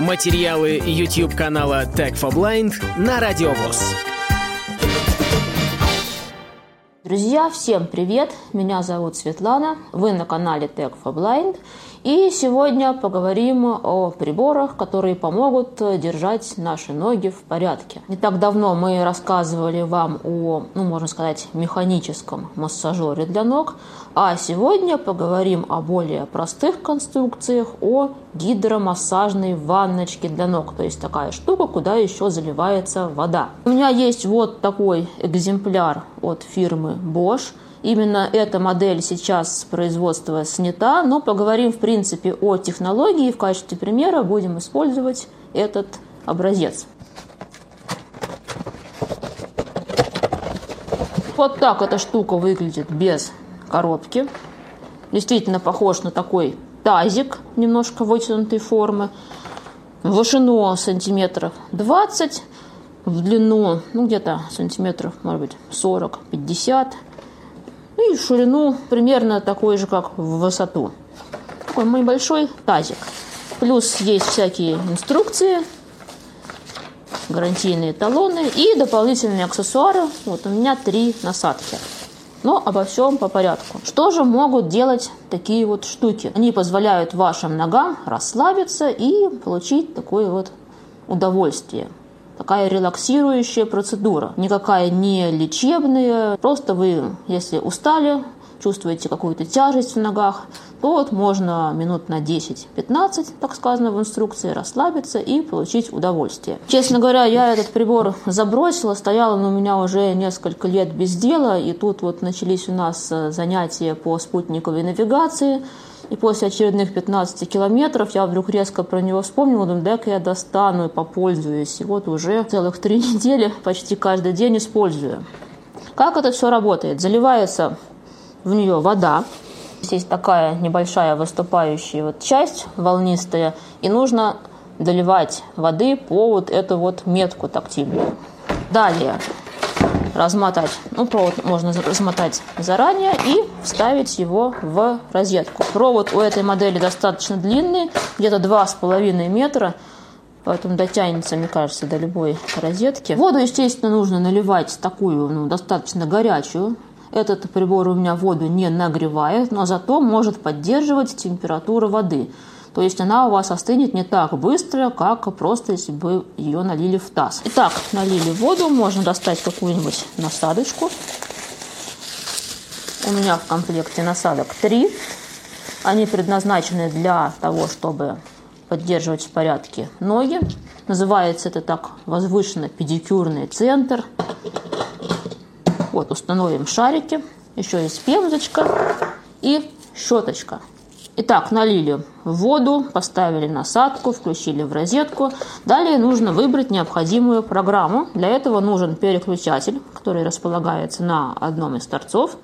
Материалы YouTube канала Tech for Blind на Радиовоз. Друзья, всем привет! Меня зовут Светлана, вы на канале Tech for Blind. И сегодня поговорим о приборах, которые помогут держать наши ноги в порядке. Не так давно мы рассказывали вам о, ну, можно сказать, механическом массажере для ног, а сегодня поговорим о более простых конструкциях, о гидромассажной ванночке для ног, то есть такая штука, куда еще заливается вода. У меня есть вот такой экземпляр от фирмы Bosch – Именно эта модель сейчас с производства снята, но поговорим в принципе о технологии. В качестве примера будем использовать этот образец. Вот так эта штука выглядит без коробки. Действительно похож на такой тазик немножко вытянутой формы. В вышину сантиметров 20, в длину ну где-то сантиметров, может быть, 40-50 ну и ширину примерно такой же, как в высоту. Такой небольшой тазик. Плюс есть всякие инструкции, гарантийные талоны и дополнительные аксессуары. Вот у меня три насадки. Но обо всем по порядку. Что же могут делать такие вот штуки? Они позволяют вашим ногам расслабиться и получить такое вот удовольствие такая релаксирующая процедура. Никакая не лечебная. Просто вы, если устали, чувствуете какую-то тяжесть в ногах, то вот можно минут на 10-15, так сказано в инструкции, расслабиться и получить удовольствие. Честно говоря, я этот прибор забросила, стоял он у меня уже несколько лет без дела, и тут вот начались у нас э, занятия по спутниковой навигации – и после очередных 15 километров я вдруг резко про него вспомнила, думаю, дай-ка я достану и попользуюсь. И вот уже целых три недели почти каждый день использую. Как это все работает? Заливается в нее вода. Здесь есть такая небольшая выступающая вот часть волнистая, и нужно доливать воды по вот эту вот метку тактильную. Далее размотать. Ну, провод можно размотать заранее и вставить его в розетку. Провод у этой модели достаточно длинный, где-то 2,5 метра, поэтому дотянется, мне кажется, до любой розетки. Воду, естественно, нужно наливать такую, ну, достаточно горячую. Этот прибор у меня воду не нагревает, но зато может поддерживать температуру воды. То есть она у вас остынет не так быстро, как просто если бы ее налили в таз. Итак, налили воду, можно достать какую-нибудь насадочку. У меня в комплекте насадок 3. Они предназначены для того, чтобы поддерживать в порядке ноги. Называется это так возвышенно педикюрный центр. Вот, установим шарики. Еще есть пемзочка и щеточка. Итак, налили воду, поставили насадку, включили в розетку. Далее нужно выбрать необходимую программу. Для этого нужен переключатель, который располагается на одном из торцов.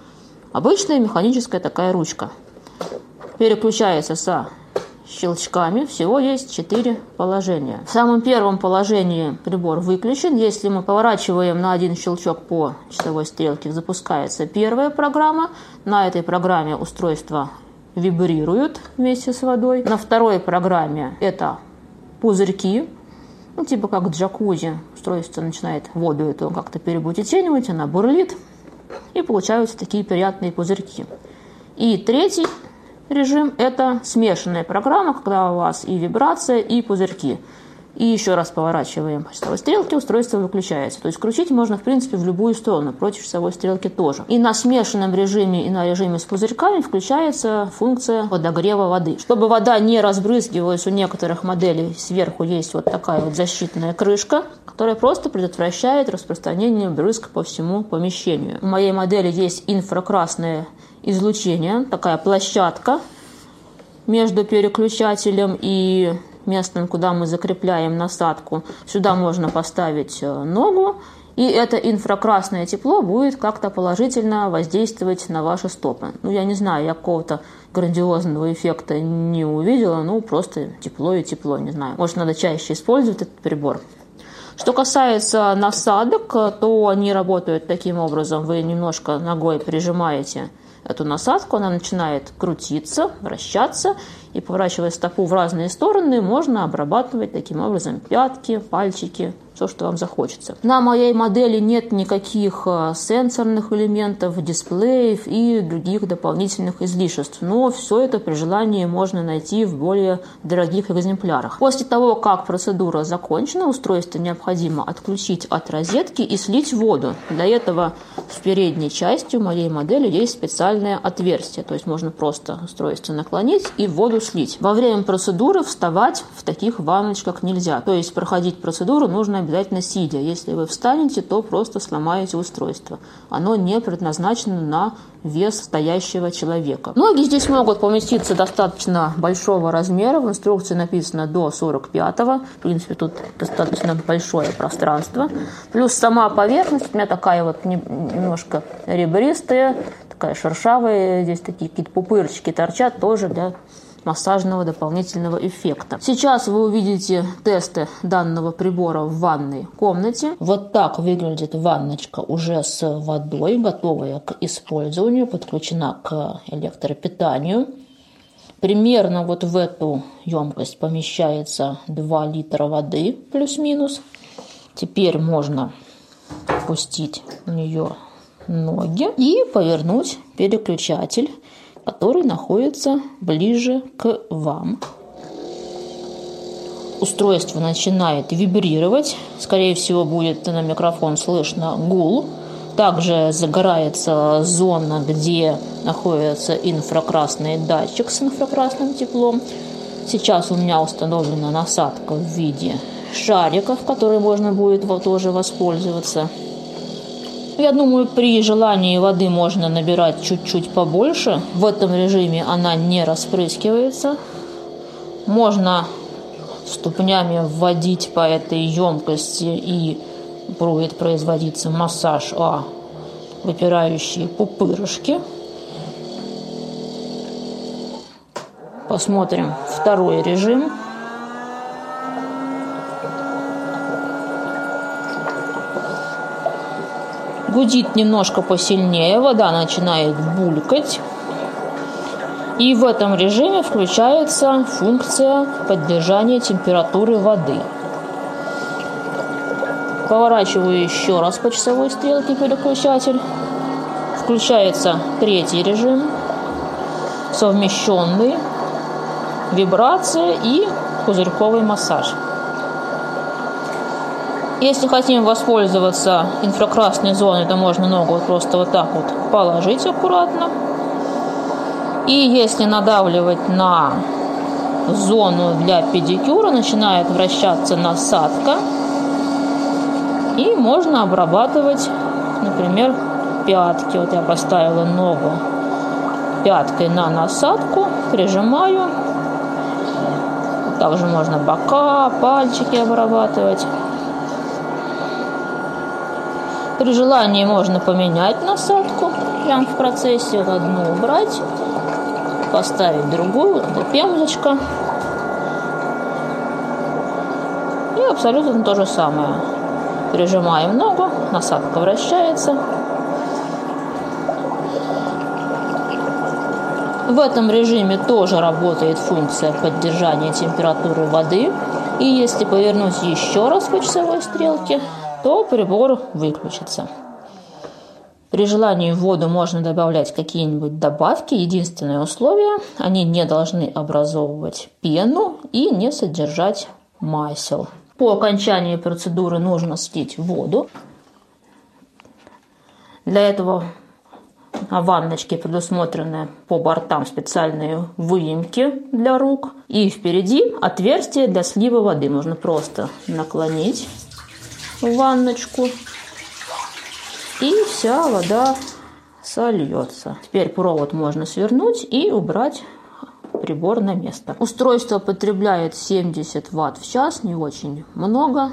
Обычная механическая такая ручка. Переключается со щелчками. Всего есть 4 положения. В самом первом положении прибор выключен. Если мы поворачиваем на один щелчок по часовой стрелке, запускается первая программа. На этой программе устройство вибрируют вместе с водой. На второй программе это пузырьки, ну, типа как джакузи. Устройство начинает воду эту как-то перебутетенивать, она бурлит, и получаются такие приятные пузырьки. И третий режим – это смешанная программа, когда у вас и вибрация, и пузырьки – и еще раз поворачиваем по часовой стрелке, устройство выключается. То есть крутить можно, в принципе, в любую сторону, против часовой стрелки тоже. И на смешанном режиме, и на режиме с пузырьками включается функция подогрева воды. Чтобы вода не разбрызгивалась, у некоторых моделей сверху есть вот такая вот защитная крышка, которая просто предотвращает распространение брызг по всему помещению. У моей модели есть инфракрасное излучение, такая площадка между переключателем и местом, куда мы закрепляем насадку. Сюда можно поставить э, ногу, и это инфракрасное тепло будет как-то положительно воздействовать на ваши стопы. Ну, я не знаю, я какого-то грандиозного эффекта не увидела, ну, просто тепло и тепло, не знаю. Может, надо чаще использовать этот прибор. Что касается насадок, то они работают таким образом. Вы немножко ногой прижимаете эту насадку, она начинает крутиться, вращаться, и поворачивая стопу в разные стороны, можно обрабатывать таким образом пятки, пальчики, все, что вам захочется. На моей модели нет никаких э, сенсорных элементов, дисплеев и других дополнительных излишеств, но все это при желании можно найти в более дорогих экземплярах. После того, как процедура закончена, устройство необходимо отключить от розетки и слить воду. Для этого в передней части у моей модели есть специальное отверстие, то есть можно просто устройство наклонить и воду слить. Во время процедуры вставать в таких ванночках нельзя, то есть проходить процедуру нужно обязательно сидя. Если вы встанете, то просто сломаете устройство. Оно не предназначено на вес стоящего человека. Ноги здесь могут поместиться достаточно большого размера. В инструкции написано до 45-го. В принципе, тут достаточно большое пространство. Плюс сама поверхность у меня такая вот немножко ребристая, такая шершавая. Здесь такие какие-то пупырчики торчат тоже для массажного дополнительного эффекта. Сейчас вы увидите тесты данного прибора в ванной комнате. Вот так выглядит ванночка уже с водой, готовая к использованию, подключена к электропитанию. Примерно вот в эту емкость помещается 2 литра воды плюс-минус. Теперь можно пустить в нее ноги и повернуть переключатель который находится ближе к вам. Устройство начинает вибрировать. Скорее всего, будет на микрофон слышно гул. Также загорается зона, где находится инфракрасный датчик с инфракрасным теплом. Сейчас у меня установлена насадка в виде шариков, которые можно будет тоже воспользоваться. Я думаю, при желании воды можно набирать чуть-чуть побольше. В этом режиме она не распрыскивается. Можно ступнями вводить по этой емкости и будет производиться массаж а выпирающие пупырышки. Посмотрим второй режим. Гудит немножко посильнее, вода начинает булькать. И в этом режиме включается функция поддержания температуры воды. Поворачиваю еще раз по часовой стрелке переключатель. Включается третий режим, совмещенный, вибрация и пузырьковый массаж. Если хотим воспользоваться инфракрасной зоной, то можно ногу просто вот так вот положить аккуратно. И если надавливать на зону для педикюра, начинает вращаться насадка. И можно обрабатывать, например, пятки. Вот я поставила ногу пяткой на насадку, прижимаю. Также можно бока, пальчики обрабатывать. При желании можно поменять насадку прямо в процессе. Одну убрать, поставить другую. Эта пемзочка. И абсолютно то же самое. Прижимаем ногу, насадка вращается. В этом режиме тоже работает функция поддержания температуры воды. И если повернуть еще раз по часовой стрелке, то прибор выключится. При желании в воду можно добавлять какие-нибудь добавки. Единственное условие – они не должны образовывать пену и не содержать масел. По окончании процедуры нужно слить воду. Для этого на ванночке предусмотрены по бортам специальные выемки для рук. И впереди отверстие для слива воды. Можно просто наклонить в ванночку. И вся вода сольется. Теперь провод можно свернуть и убрать прибор на место. Устройство потребляет 70 ватт в час, не очень много.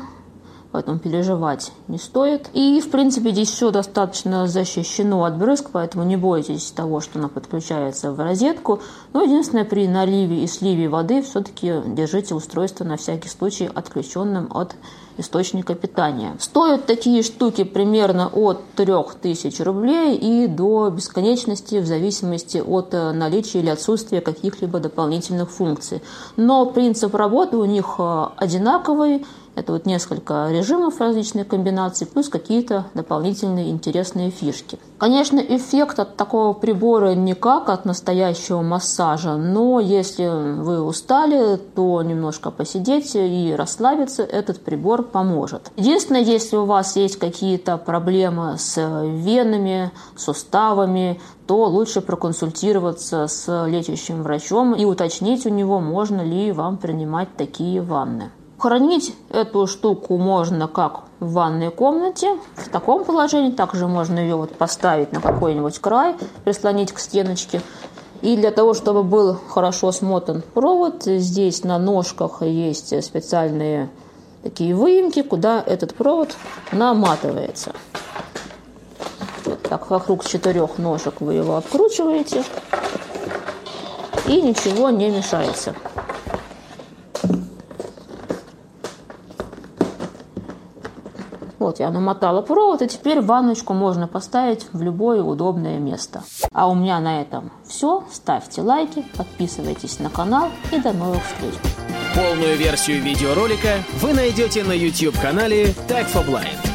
поэтому переживать не стоит. И, в принципе, здесь все достаточно защищено от брызг, поэтому не бойтесь того, что она подключается в розетку. Но единственное, при наливе и сливе воды все-таки держите устройство на всякий случай отключенным от источника питания. Стоят такие штуки примерно от 3000 рублей и до бесконечности в зависимости от э, наличия или отсутствия каких-либо дополнительных функций. Но принцип работы у них э, одинаковый это вот несколько режимов различных комбинаций, плюс какие-то дополнительные интересные фишки. Конечно, эффект от такого прибора не как от настоящего массажа, но если вы устали, то немножко посидеть и расслабиться этот прибор поможет. Единственное, если у вас есть какие-то проблемы с венами, суставами, то лучше проконсультироваться с лечащим врачом и уточнить у него, можно ли вам принимать такие ванны. Хранить эту штуку можно как в ванной комнате, в таком положении. Также можно ее вот поставить на какой-нибудь край, прислонить к стеночке. И для того, чтобы был хорошо смотан провод, здесь на ножках есть специальные такие выемки, куда этот провод наматывается. Вот так вокруг четырех ножек вы его обкручиваете, и ничего не мешается. Вот я намотала провод, и теперь ванночку можно поставить в любое удобное место. А у меня на этом все. Ставьте лайки, подписывайтесь на канал и до новых встреч. Полную версию видеоролика вы найдете на YouTube-канале Tag for Blind.